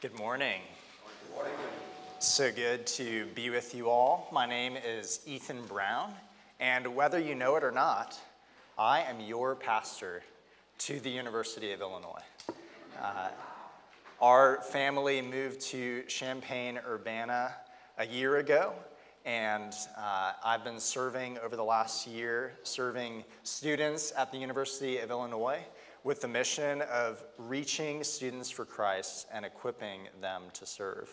Good morning. So good to be with you all. My name is Ethan Brown, and whether you know it or not, I am your pastor to the University of Illinois. Uh, our family moved to Champaign Urbana a year ago, and uh, I've been serving over the last year, serving students at the University of Illinois with the mission of reaching students for Christ and equipping them to serve.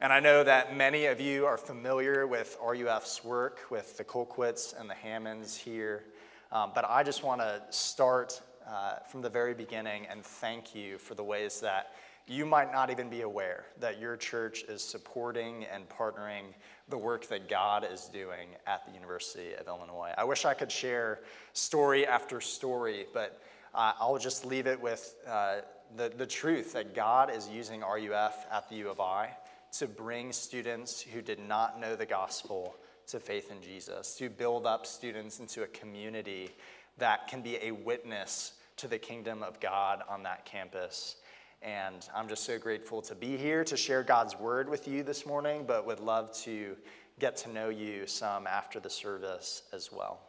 And I know that many of you are familiar with RUF's work with the Colquitts and the Hammonds here, um, but I just want to start uh, from the very beginning and thank you for the ways that you might not even be aware that your church is supporting and partnering the work that God is doing at the University of Illinois. I wish I could share story after story, but uh, I'll just leave it with uh, the, the truth that God is using RUF at the U of I to bring students who did not know the gospel to faith in Jesus, to build up students into a community that can be a witness to the kingdom of God on that campus. And I'm just so grateful to be here to share God's word with you this morning, but would love to get to know you some after the service as well.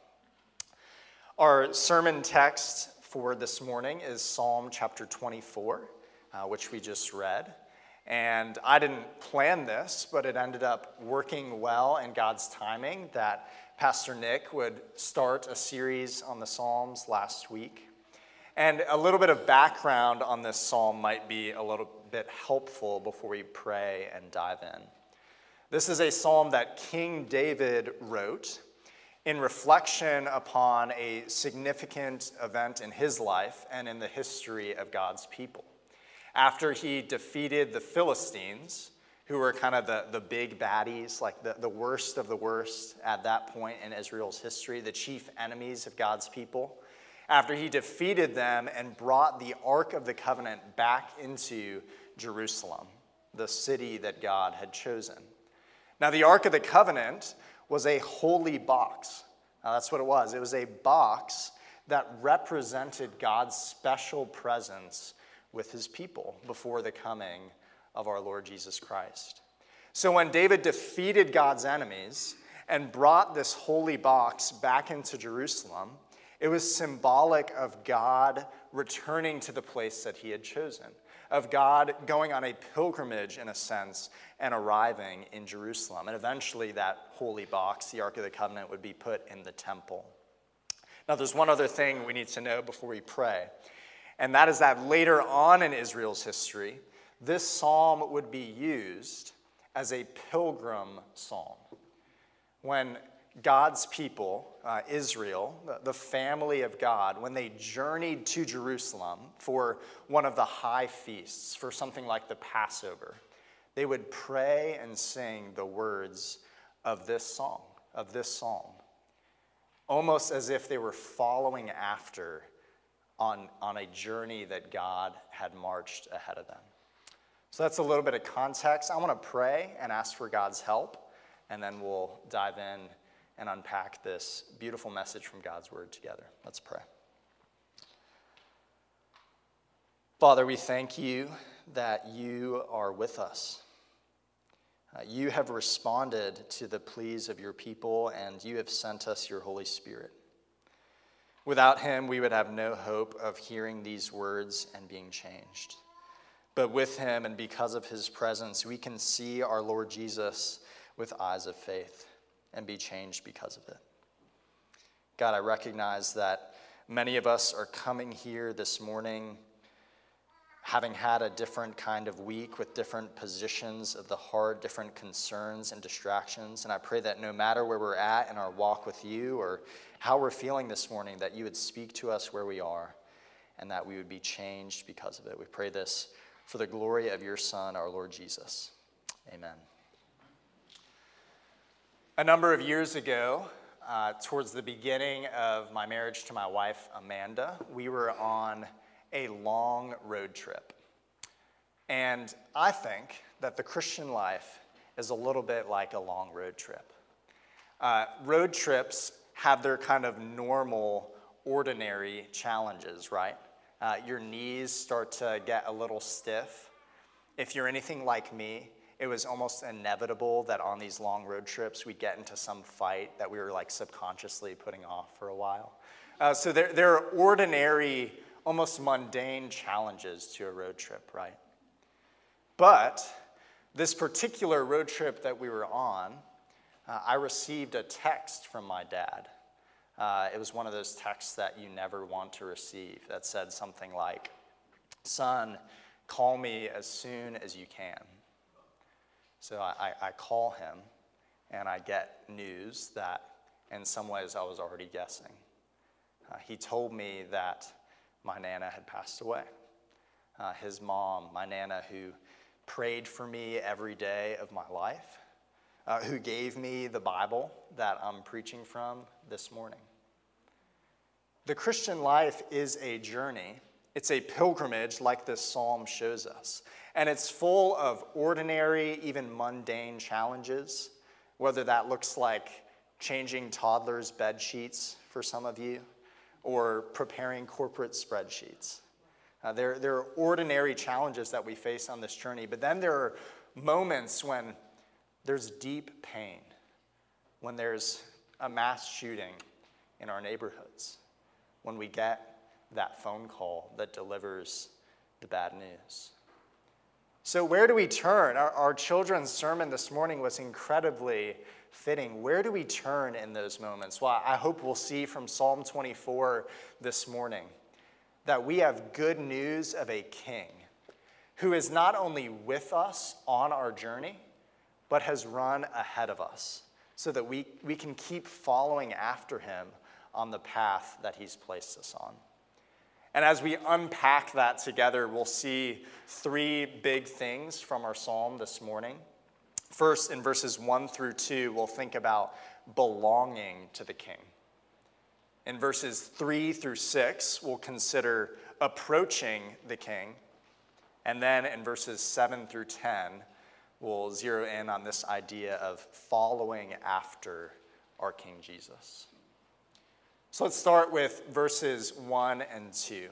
Our sermon text for this morning is Psalm chapter 24, uh, which we just read. And I didn't plan this, but it ended up working well in God's timing that Pastor Nick would start a series on the Psalms last week. And a little bit of background on this psalm might be a little bit helpful before we pray and dive in. This is a psalm that King David wrote in reflection upon a significant event in his life and in the history of God's people. After he defeated the Philistines, who were kind of the, the big baddies, like the, the worst of the worst at that point in Israel's history, the chief enemies of God's people, after he defeated them and brought the Ark of the Covenant back into Jerusalem, the city that God had chosen. Now, the Ark of the Covenant was a holy box. That's what it was. It was a box that represented God's special presence with his people before the coming of our Lord Jesus Christ. So, when David defeated God's enemies and brought this holy box back into Jerusalem, it was symbolic of God returning to the place that he had chosen of God going on a pilgrimage, in a sense, and arriving in Jerusalem. And eventually, that holy box, the Ark of the Covenant, would be put in the temple. Now, there's one other thing we need to know before we pray, and that is that later on in Israel's history, this psalm would be used as a pilgrim psalm. When God's people, uh, Israel, the, family of God, when they journeyed to Jerusalem for one of the high feasts, for something like the Passover, they would pray and sing the words of this song, of this psalm, almost as if they were following after on, on a journey that God had marched ahead of them. So that's a little bit of context. I want to pray and ask for God's help, and then we'll dive in and unpack this beautiful message from God's Word together. Let's pray. Father, we thank you that you are with us. Uh, you have responded to the pleas of your people, and you have sent us your Holy Spirit. Without him, we would have no hope of hearing these words and being changed. But with him and because of his presence, we can see our Lord Jesus with eyes of faith and be changed because of it. God, I recognize that many of us are coming here this morning having had a different kind of week with different positions of the heart, different concerns and distractions. And I pray that no matter where we're at in our walk with you or how we're feeling this morning, that you would speak to us where we are and that we would be changed because of it. We pray this for the glory of your Son, our Lord Jesus. Amen. A number of years ago, uh, towards the beginning of my marriage to my wife, Amanda, we were on a long road trip. And I think that the Christian life is a little bit like a long road trip. Uh, road trips have their kind of normal, ordinary challenges, right? Uh, your knees start to get a little stiff if you're anything like me, it was almost inevitable that on these long road trips we'd get into some fight that we were like subconsciously putting off for a while. Uh, so there, there are ordinary, almost mundane challenges to a road trip, right? But this particular road trip that we were on, uh, I received a text from my dad. Uh, it was one of those texts that you never want to receive that said something like, Son, call me as soon as you can. So I, I, call him and I get news that in some ways I was already guessing. Uh, he told me that my Nana had passed away. Uh, his mom, my Nana, who prayed for me every day of my life, uh, who gave me the Bible that I'm preaching from this morning. The Christian life is a journey, it's a pilgrimage, like this psalm shows us. And it's full of ordinary, even mundane challenges, whether that looks like changing toddlers' bed sheets for some of you, or preparing corporate spreadsheets. Uh, there, there are ordinary challenges that we face on this journey, but then there are moments when there's deep pain, when there's a mass shooting in our neighborhoods, when we get that phone call that delivers the bad news. So, where do we turn? Our, our children's sermon this morning was incredibly fitting. Where do we turn in those moments? Well, I hope we'll see from Psalm 24 this morning that we have good news of a king who is not only with us on our journey, but has run ahead of us so that we, we can keep following after him on the path that he's placed us on. And as we unpack that together, we'll see three big things from our psalm this morning. First, in verses 1 through 2, we'll think about belonging to the king. In verses 3 through 6, we'll consider approaching the king. And then in verses 7 through 10, we'll zero in on this idea of following after our King Jesus. So let's start with verses 1 and 2.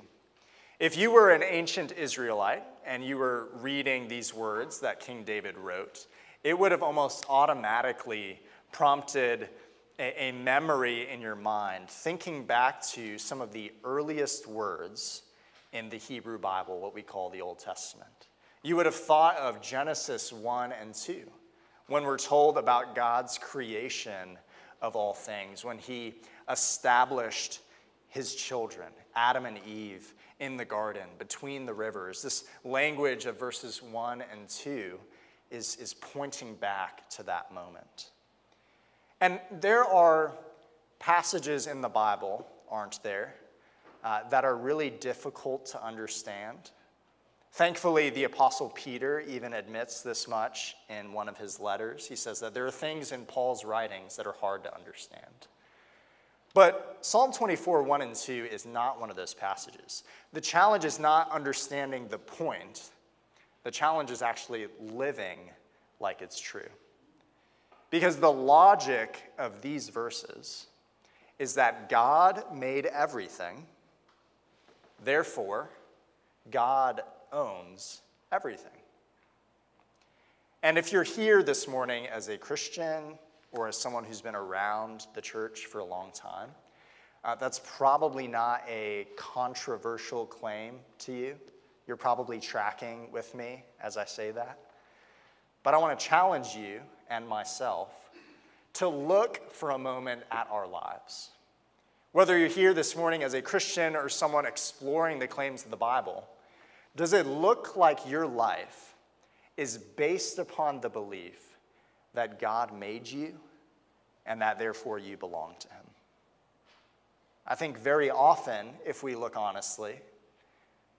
If you were an ancient Israelite and you were reading these words that King David wrote, it would have almost automatically prompted a, a memory in your mind, thinking back to some of the earliest words in the Hebrew Bible, what we call the Old Testament. You would have thought of Genesis 1 and 2, when we're told about God's creation of all things, when He established His children, Adam and Eve, in the garden between the rivers. This language of verses 1 and 2 is, is pointing back to that moment. And there are passages in the Bible, aren't there, uh, that are really difficult to understand. Thankfully, the Apostle Peter even admits this much in one of his letters. He says that there are things in Paul's writings that are hard to understand. But Psalm 24, 1 and 2 is not one of those passages. The challenge is not understanding the point, the challenge is actually living like it's true. Because the logic of these verses is that God made everything, therefore, God owns everything. And if you're here this morning as a Christian or as someone who's been around the church for a long time, uh, that's probably not a controversial claim to you. You're probably tracking with me as I say that. But I want to challenge you and myself to look for a moment at our lives. Whether you're here this morning as a Christian or someone exploring the claims of the Bible, does it look like your life is based upon the belief that God made you and that therefore you belong to Him? I think very often, if we look honestly,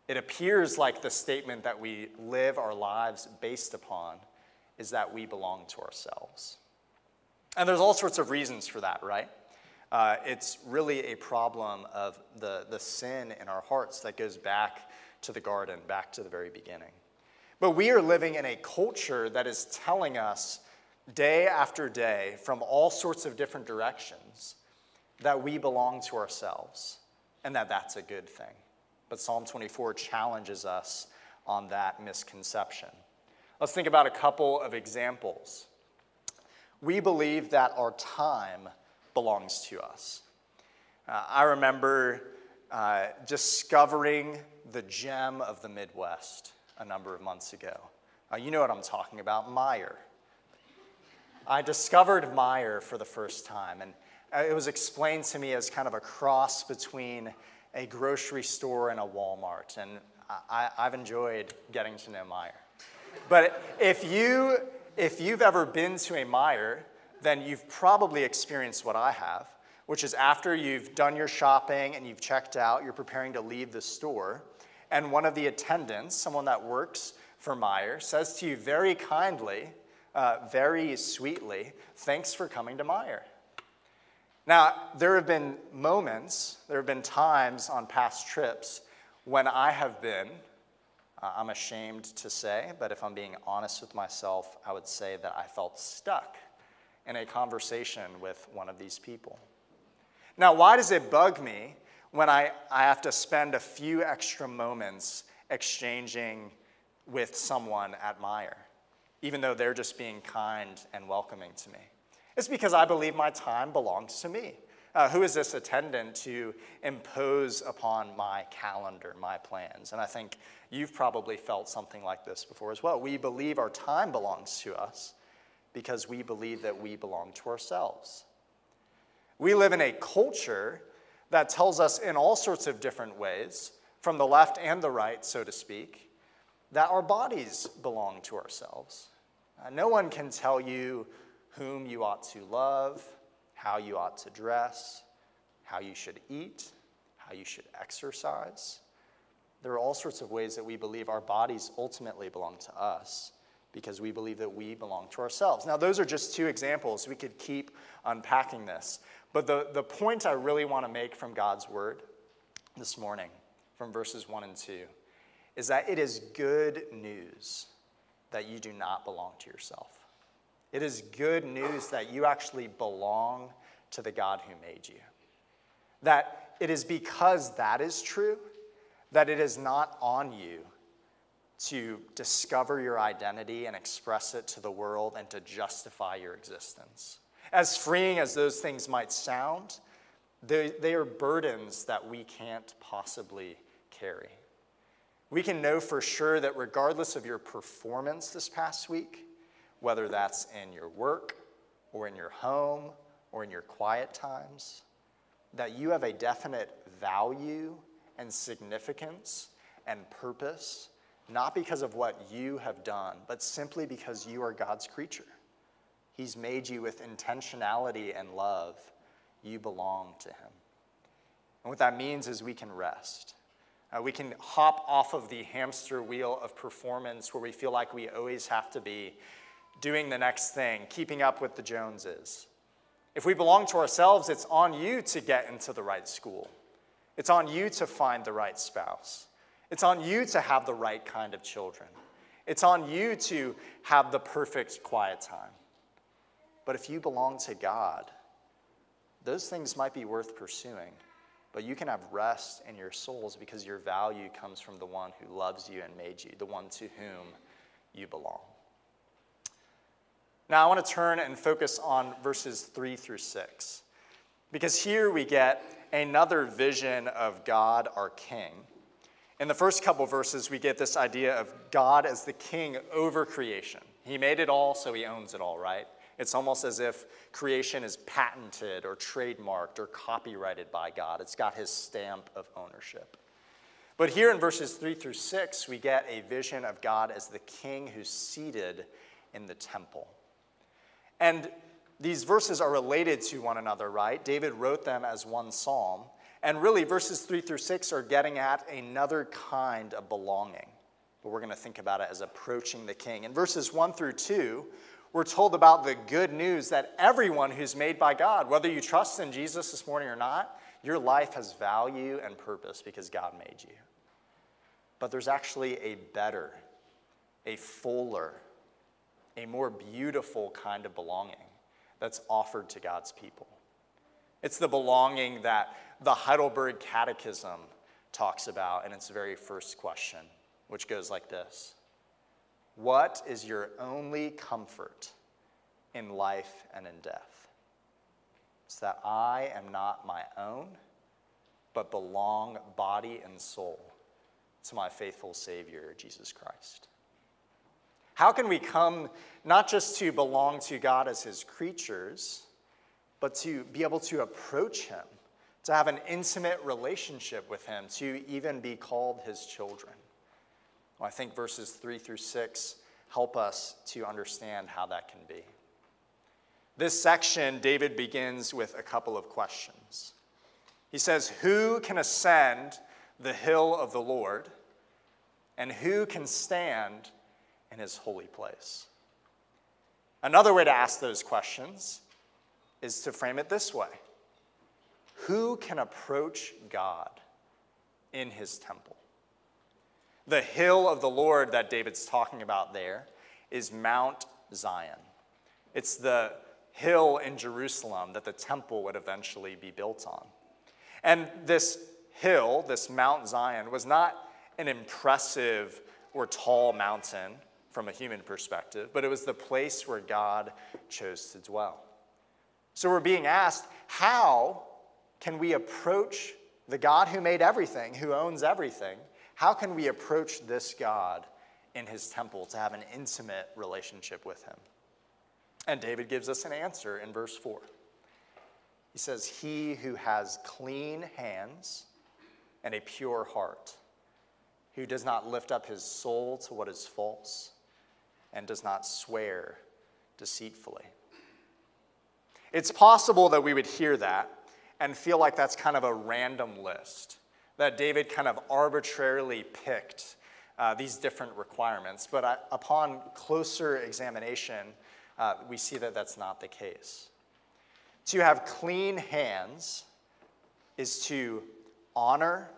it appears like the statement that we live our lives based upon is that we belong to ourselves. And there's all sorts of reasons for that, right? Uh, it's really a problem of the, the sin in our hearts that goes back to the garden, back to the very beginning. But we are living in a culture that is telling us day after day from all sorts of different directions that we belong to ourselves and that that's a good thing. But Psalm 24 challenges us on that misconception. Let's think about a couple of examples. We believe that our time belongs to us. Uh, I remember uh, discovering the gem of the Midwest a number of months ago. Uh, you know what I'm talking about Meijer. I discovered Meijer for the first time, and uh, it was explained to me as kind of a cross between a grocery store and a Walmart, and I, have enjoyed getting to know Meijer. But if, you, if you've ever been to a Meijer, then you've probably experienced what I have, which is after you've done your shopping and you've checked out, you're preparing to leave the store, and one of the attendants, someone that works for Meijer, says to you very kindly, uh, very sweetly, Thanks for coming to Meijer. Now, there have been moments, there have been times on past trips when I have been, uh, I'm ashamed to say, but if I'm being honest with myself, I would say that I felt stuck in a conversation with one of these people. Now, why does it bug me when I, I have to spend a few extra moments exchanging with someone at Meijer, even though they're just being kind and welcoming to me? It's because I believe my time belongs to me. Uh, who is this attendant to impose upon my calendar, my plans? And I think you've probably felt something like this before as well. We believe our time belongs to us, because we believe that we belong to ourselves. We live in a culture that tells us in all sorts of different ways, from the left and the right, so to speak, that our bodies belong to ourselves. Uh, no one can tell you whom you ought to love, how you ought to dress, how you should eat, how you should exercise. There are all sorts of ways that we believe our bodies ultimately belong to us because we believe that we belong to ourselves. Now, those are just two examples. We could keep unpacking this. But the, the point I really want to make from God's word this morning, from verses 1 and 2, is that it is good news that you do not belong to yourself. It is good news that you actually belong to the God who made you. That it is because that is true that it is not on you to discover your identity and express it to the world and to justify your existence. As freeing as those things might sound, they, they are burdens that we can't possibly carry. We can know for sure that regardless of your performance this past week, whether that's in your work or in your home or in your quiet times, that you have a definite value and significance and purpose not because of what you have done, but simply because you are God's creature. He's made you with intentionality and love. You belong to Him. And what that means is we can rest. Uh, we can hop off of the hamster wheel of performance where we feel like we always have to be doing the next thing, keeping up with the Joneses. If we belong to ourselves, it's on you to get into the right school. It's on you to find the right spouse. It's on you to have the right kind of children. It's on you to have the perfect quiet time. But if you belong to God, those things might be worth pursuing, but you can have rest in your souls because your value comes from the one who loves you and made you, the one to whom you belong. Now, I want to turn and focus on verses 3 through 6, because here we get another vision of God, our King in the first couple verses, we get this idea of God as the king over creation. He made it all, so he owns it all, right? It's almost as if creation is patented or trademarked or copyrighted by God. It's got his stamp of ownership. But here in verses 3 through 6, we get a vision of God as the king who's seated in the temple. And these verses are related to one another, right? David wrote them as one psalm. And really, verses 3 through 6 are getting at another kind of belonging. But we're going to think about it as approaching the king. In verses 1 through 2, we're told about the good news that everyone who's made by God, whether you trust in Jesus this morning or not, your life has value and purpose because God made you. But there's actually a better, a fuller, a more beautiful kind of belonging that's offered to God's people. It's the belonging that the Heidelberg Catechism talks about in its very first question, which goes like this What is your only comfort in life and in death? It's that I am not my own, but belong body and soul to my faithful Savior, Jesus Christ. How can we come not just to belong to God as His creatures, but to be able to approach Him, to have an intimate relationship with Him, to even be called His children? I think verses 3 through 6 help us to understand how that can be. This section, David begins with a couple of questions. He says, Who can ascend the hill of the Lord? And who can stand in his holy place? Another way to ask those questions is to frame it this way Who can approach God in his temple? The hill of the Lord that David's talking about there is Mount Zion. It's the hill in Jerusalem that the temple would eventually be built on. And this hill, this Mount Zion, was not an impressive or tall mountain from a human perspective, but it was the place where God chose to dwell. So we're being asked, how can we approach the God who made everything, who owns everything? How can we approach this God in his temple to have an intimate relationship with him? And David gives us an answer in verse 4. He says, He who has clean hands and a pure heart, who does not lift up his soul to what is false and does not swear deceitfully. It's possible that we would hear that and feel like that's kind of a random list that David kind of arbitrarily picked uh, these different requirements. But I, upon closer examination, uh, we see that that's not the case. To have clean hands is to honor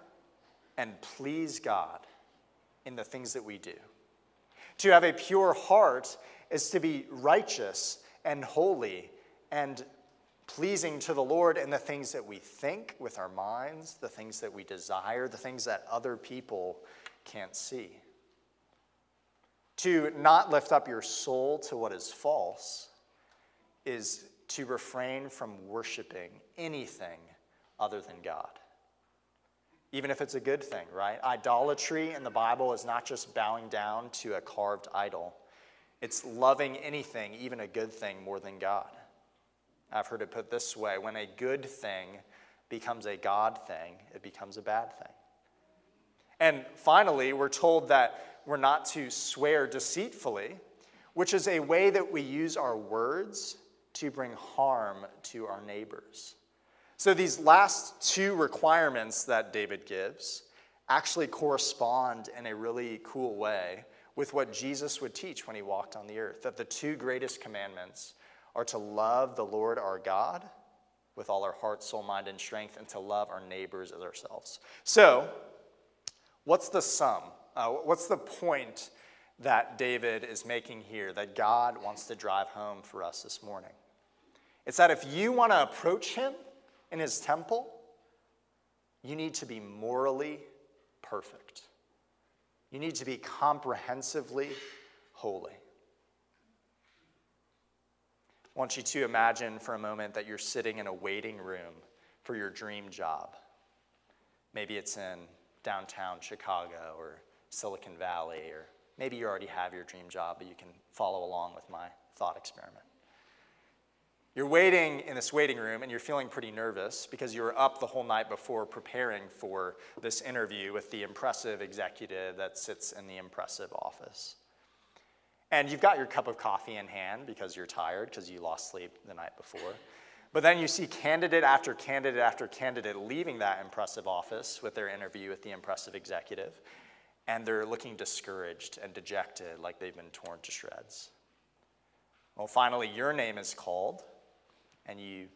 and please God in the things that we do. To have a pure heart is to be righteous and holy and pleasing to the Lord in the things that we think with our minds, the things that we desire, the things that other people can't see. To not lift up your soul to what is false is to refrain from worshiping anything other than God. Even if it's a good thing, right? Idolatry in the Bible is not just bowing down to a carved idol, it's loving anything, even a good thing, more than God. I've heard it put this way when a good thing becomes a God thing, it becomes a bad thing. And finally, we're told that we're not to swear deceitfully, which is a way that we use our words to bring harm to our neighbors. So these last two requirements that David gives actually correspond in a really cool way with what Jesus would teach when he walked on the earth that the two greatest commandments are to love the Lord our God with all our heart, soul, mind, and strength, and to love our neighbors as ourselves. So, what's the sum? Uh, what's the point that David is making here that God wants to drive home for us this morning? It's that if you want to approach him in his temple, you need to be morally perfect. You need to be comprehensively holy. I want you to imagine for a moment that you're sitting in a waiting room for your dream job. Maybe it's in downtown Chicago or Silicon Valley, or maybe you already have your dream job, but you can follow along with my thought experiment. You're waiting in this waiting room and you're feeling pretty nervous because you were up the whole night before preparing for this interview with the impressive executive that sits in the impressive office. And you've got your cup of coffee in hand because you're tired because you lost sleep the night before. But then you see candidate after candidate after candidate leaving that impressive office with their interview with the impressive executive, and they're looking discouraged and dejected like they've been torn to shreds. Well, finally, your name is called, and you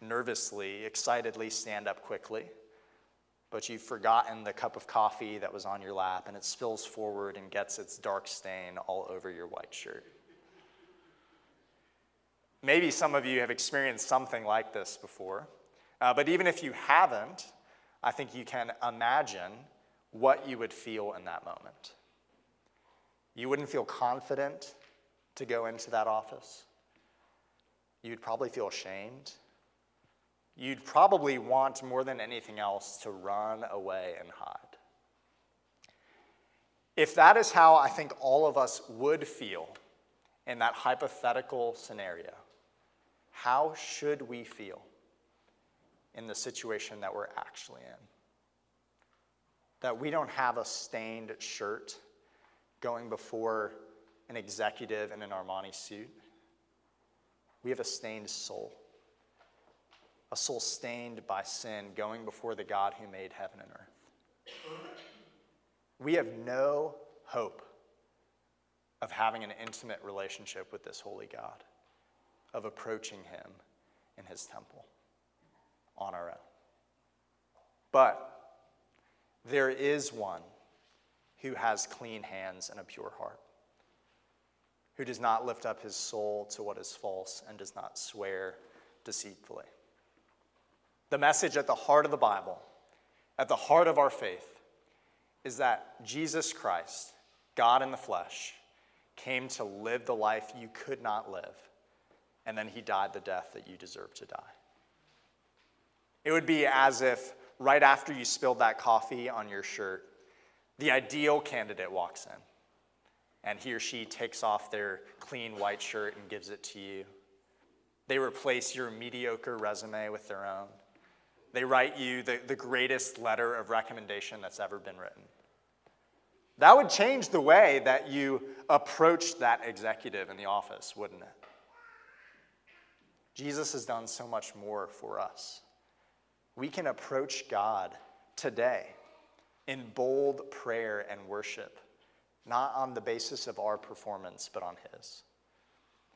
nervously, excitedly stand up quickly but you've forgotten the cup of coffee that was on your lap and it spills forward and gets its dark stain all over your white shirt. Maybe some of you have experienced something like this before, uh, but even if you haven't, I think you can imagine what you would feel in that moment. You wouldn't feel confident to go into that office. You'd probably feel ashamed. You'd probably want more than anything else to run away and hide. If that is how I think all of us would feel in that hypothetical scenario, how should we feel in the situation that we're actually in? That we don't have a stained shirt going before an executive in an Armani suit. We have a stained soul, a soul stained by sin, going before the God who made heaven and earth. We have no hope of having an intimate relationship with this holy God, of approaching him in his temple on our own. But there is one who has clean hands and a pure heart, who does not lift up his soul to what is false and does not swear deceitfully. The message at the heart of the Bible, at the heart of our faith, is that Jesus Christ, God in the flesh, came to live the life you could not live, and then he died the death that you deserve to die. It would be as if right after you spilled that coffee on your shirt, the ideal candidate walks in, and he or she takes off their clean white shirt and gives it to you. They replace your mediocre resume with their own. They write you the, the greatest letter of recommendation that's ever been written. That would change the way that you approach that executive in the office, wouldn't it? Jesus has done so much more for us. We can approach God today in bold prayer and worship, not on the basis of our performance, but on His.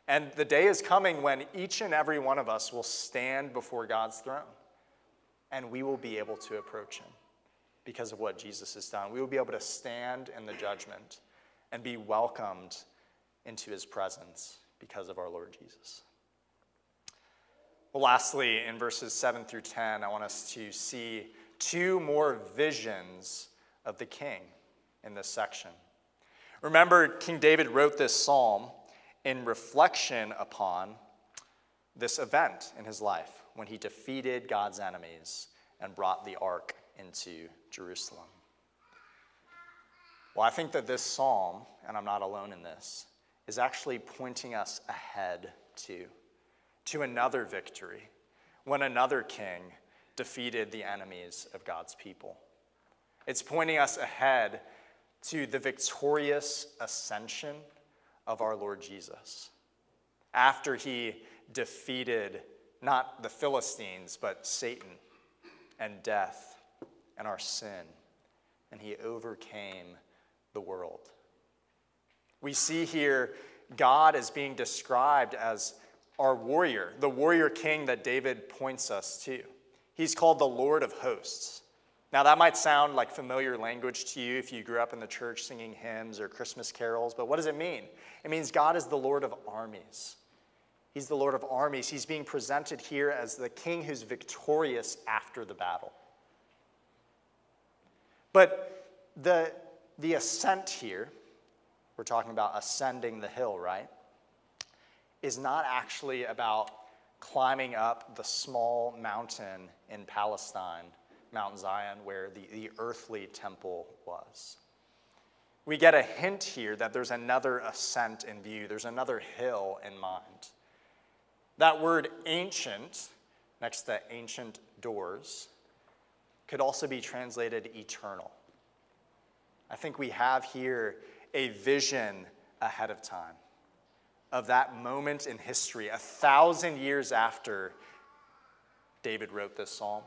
And the day is coming when each and every one of us will stand before God's throne and we will be able to approach Him because of what Jesus has done. We will be able to stand in the judgment and be welcomed into his presence because of our Lord Jesus. Well, lastly, in verses 7 through 10, I want us to see two more visions of the king in this section. Remember, King David wrote this psalm in reflection upon this event in his life when he defeated God's enemies and brought the ark into Jerusalem. Well, I think that this psalm, and I'm not alone in this, is actually pointing us ahead to, to another victory when another king defeated the enemies of God's people. It's pointing us ahead to the victorious ascension of our Lord Jesus. After he defeated not the Philistines, but Satan and death and our sin, and he overcame the world. We see here God as being described as our warrior, the warrior king that David points us to. He's called the Lord of hosts. Now, that might sound like familiar language to you if you grew up in the church singing hymns or Christmas carols, but what does it mean? It means God is the Lord of armies. He's the Lord of armies. He's being presented here as the king who's victorious after the battle. But the, the ascent here, we're talking about ascending the hill, right? Is not actually about climbing up the small mountain in Palestine, Mount Zion, where the, the earthly temple was. We get a hint here that there's another ascent in view, there's another hill in mind. That word ancient, next to ancient doors, could also be translated eternal. I think we have here a vision ahead of time of that moment in history, a thousand years after David wrote this psalm,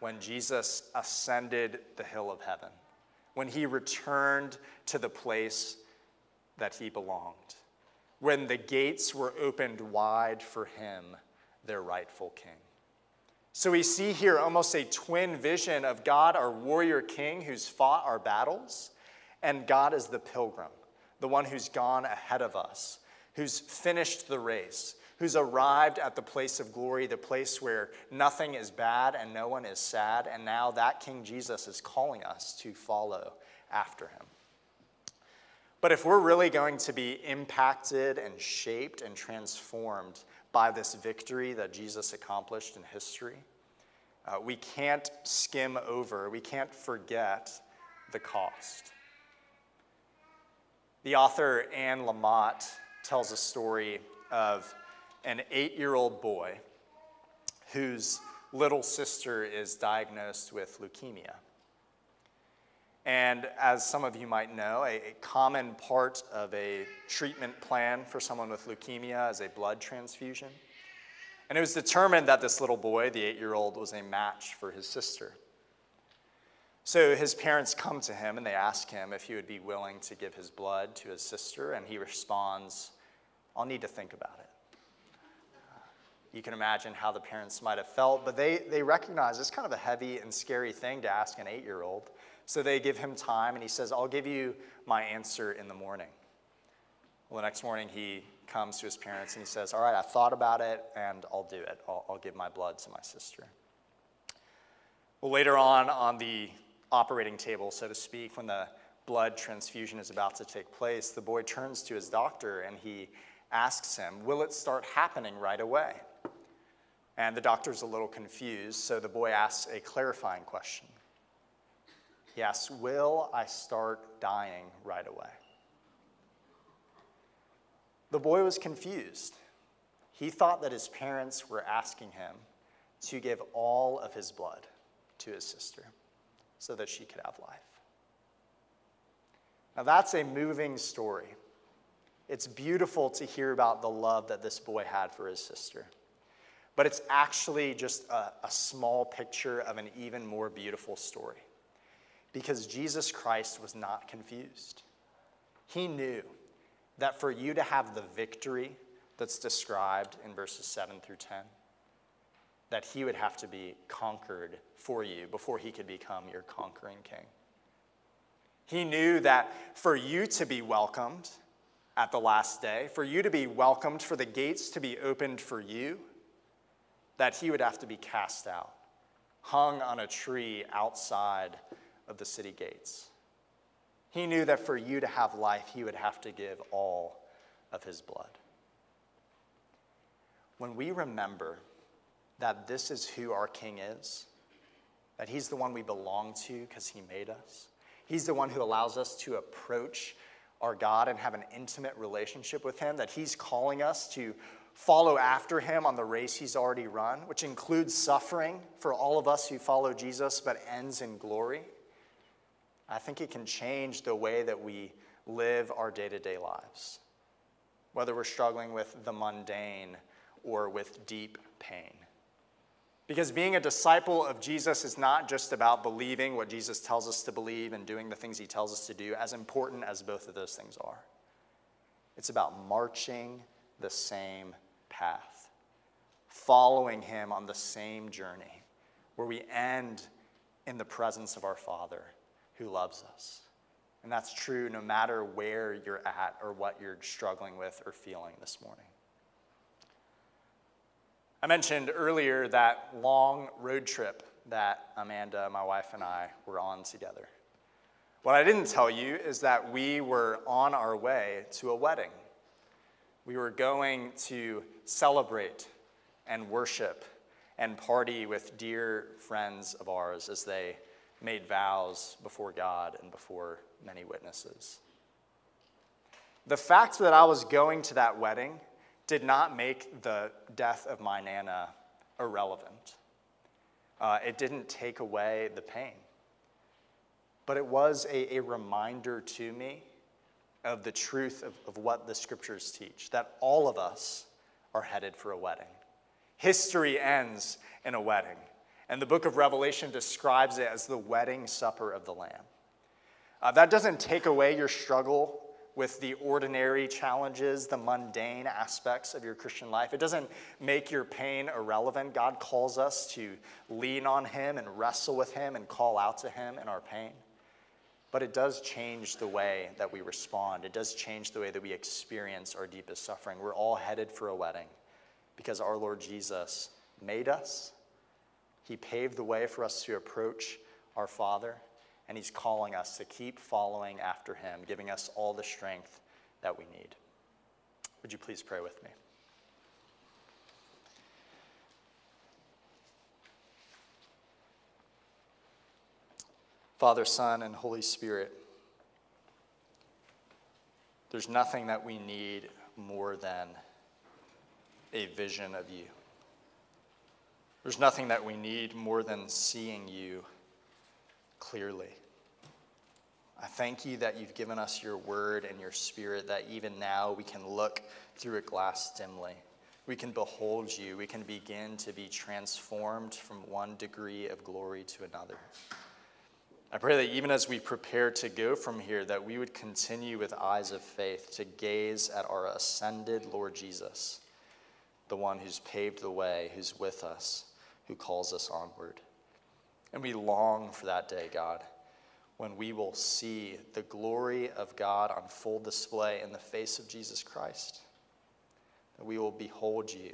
when Jesus ascended the hill of heaven, when he returned to the place that he belonged, when the gates were opened wide for him, their rightful king. So we see here almost a twin vision of God, our warrior king who's fought our battles, and God is the pilgrim, the one who's gone ahead of us, who's finished the race, who's arrived at the place of glory, the place where nothing is bad and no one is sad. And now that King Jesus is calling us to follow after him. But if we're really going to be impacted and shaped and transformed by this victory that Jesus accomplished in history, uh, we can't skim over, we can't forget the cost. The author Anne Lamott tells a story of an eight year old boy whose little sister is diagnosed with leukemia. And as some of you might know, a, a, common part of a treatment plan for someone with leukemia is a blood transfusion. And it was determined that this little boy, the eight year old, was a match for his sister. So his parents come to him and they ask him if he would be willing to give his blood to his sister, and he responds, I'll need to think about it. You can imagine how the parents might have felt, but they, they recognize it's kind of a heavy and scary thing to ask an eight year old. So they give him time, and he says, I'll give you my answer in the morning. Well, the next morning, he comes to his parents and he says, All right, I thought about it, and I'll do it. I'll, I'll give my blood to my sister. Well, later on, on the operating table, so to speak, when the blood transfusion is about to take place, the boy turns to his doctor and he asks him, Will it start happening right away? And the doctor's a little confused, so the boy asks a clarifying question. He asks, Will I start dying right away? The boy was confused. He thought that his parents were asking him to give all of his blood to his sister so that she could have life. Now, that's a moving story. It's beautiful to hear about the love that this boy had for his sister. But it's actually just a, a small picture of an even more beautiful story because Jesus Christ was not confused. He knew that for you to have the victory that's described in verses 7 through 10, that he would have to be conquered for you before he could become your conquering king. He knew that for you to be welcomed at the last day, for you to be welcomed, for the gates to be opened for you, that he would have to be cast out, hung on a tree outside of the city gates. He knew that for you to have life, he would have to give all of his blood. When we remember that this is who our king is, that he's the one we belong to because he made us, he's the one who allows us to approach our God and have an intimate relationship with him, that he's calling us to follow after him on the race he's already run, which includes suffering for all of us who follow Jesus but ends in glory. I think it can change the way that we live our day to day lives, whether we're struggling with the mundane or with deep pain. Because being a disciple of Jesus is not just about believing what Jesus tells us to believe and doing the things he tells us to do, as important as both of those things are. It's about marching the same path, following him on the same journey, where we end in the presence of our Father who loves us. And that's true no matter where you're at or what you're struggling with or feeling this morning. I mentioned earlier that long road trip that Amanda, my wife, and I were on together. What I didn't tell you is that we were on our way to a wedding. We were going to celebrate and worship and party with dear friends of ours as they made vows before God and before many witnesses. The fact that I was going to that wedding did not make the death of my Nana irrelevant. Uh, it didn't take away the pain. But it was a, a reminder to me of the truth of, of what the scriptures teach that all of us are headed for a wedding. History ends in a wedding. And the book of Revelation describes it as the wedding supper of the Lamb. Uh, that doesn't take away your struggle with the ordinary challenges, the mundane aspects of your Christian life. It doesn't make your pain irrelevant. God calls us to lean on Him and wrestle with Him and call out to Him in our pain. But it does change the way that we respond, it does change the way that we experience our deepest suffering. We're all headed for a wedding because our Lord Jesus made us he paved the way for us to approach our Father, and He's calling us to keep following after Him, giving us all the strength that we need. Would you please pray with me? Father, Son, and Holy Spirit, there's nothing that we need more than a vision of you. There's nothing that we need more than seeing you clearly. I thank you that you've given us your word and your spirit, that even now we can look through a glass dimly. We can behold you. We can begin to be transformed from one degree of glory to another. I pray that even as we prepare to go from here, that we would continue with eyes of faith to gaze at our ascended Lord Jesus, the one who's paved the way, who's with us, who calls us onward. And we long for that day, God, when we will see the glory of God on full display in the face of Jesus Christ. That we will behold you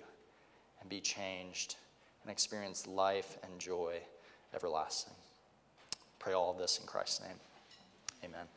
and be changed and experience life and joy everlasting. Pray all of this in Christ's name. Amen.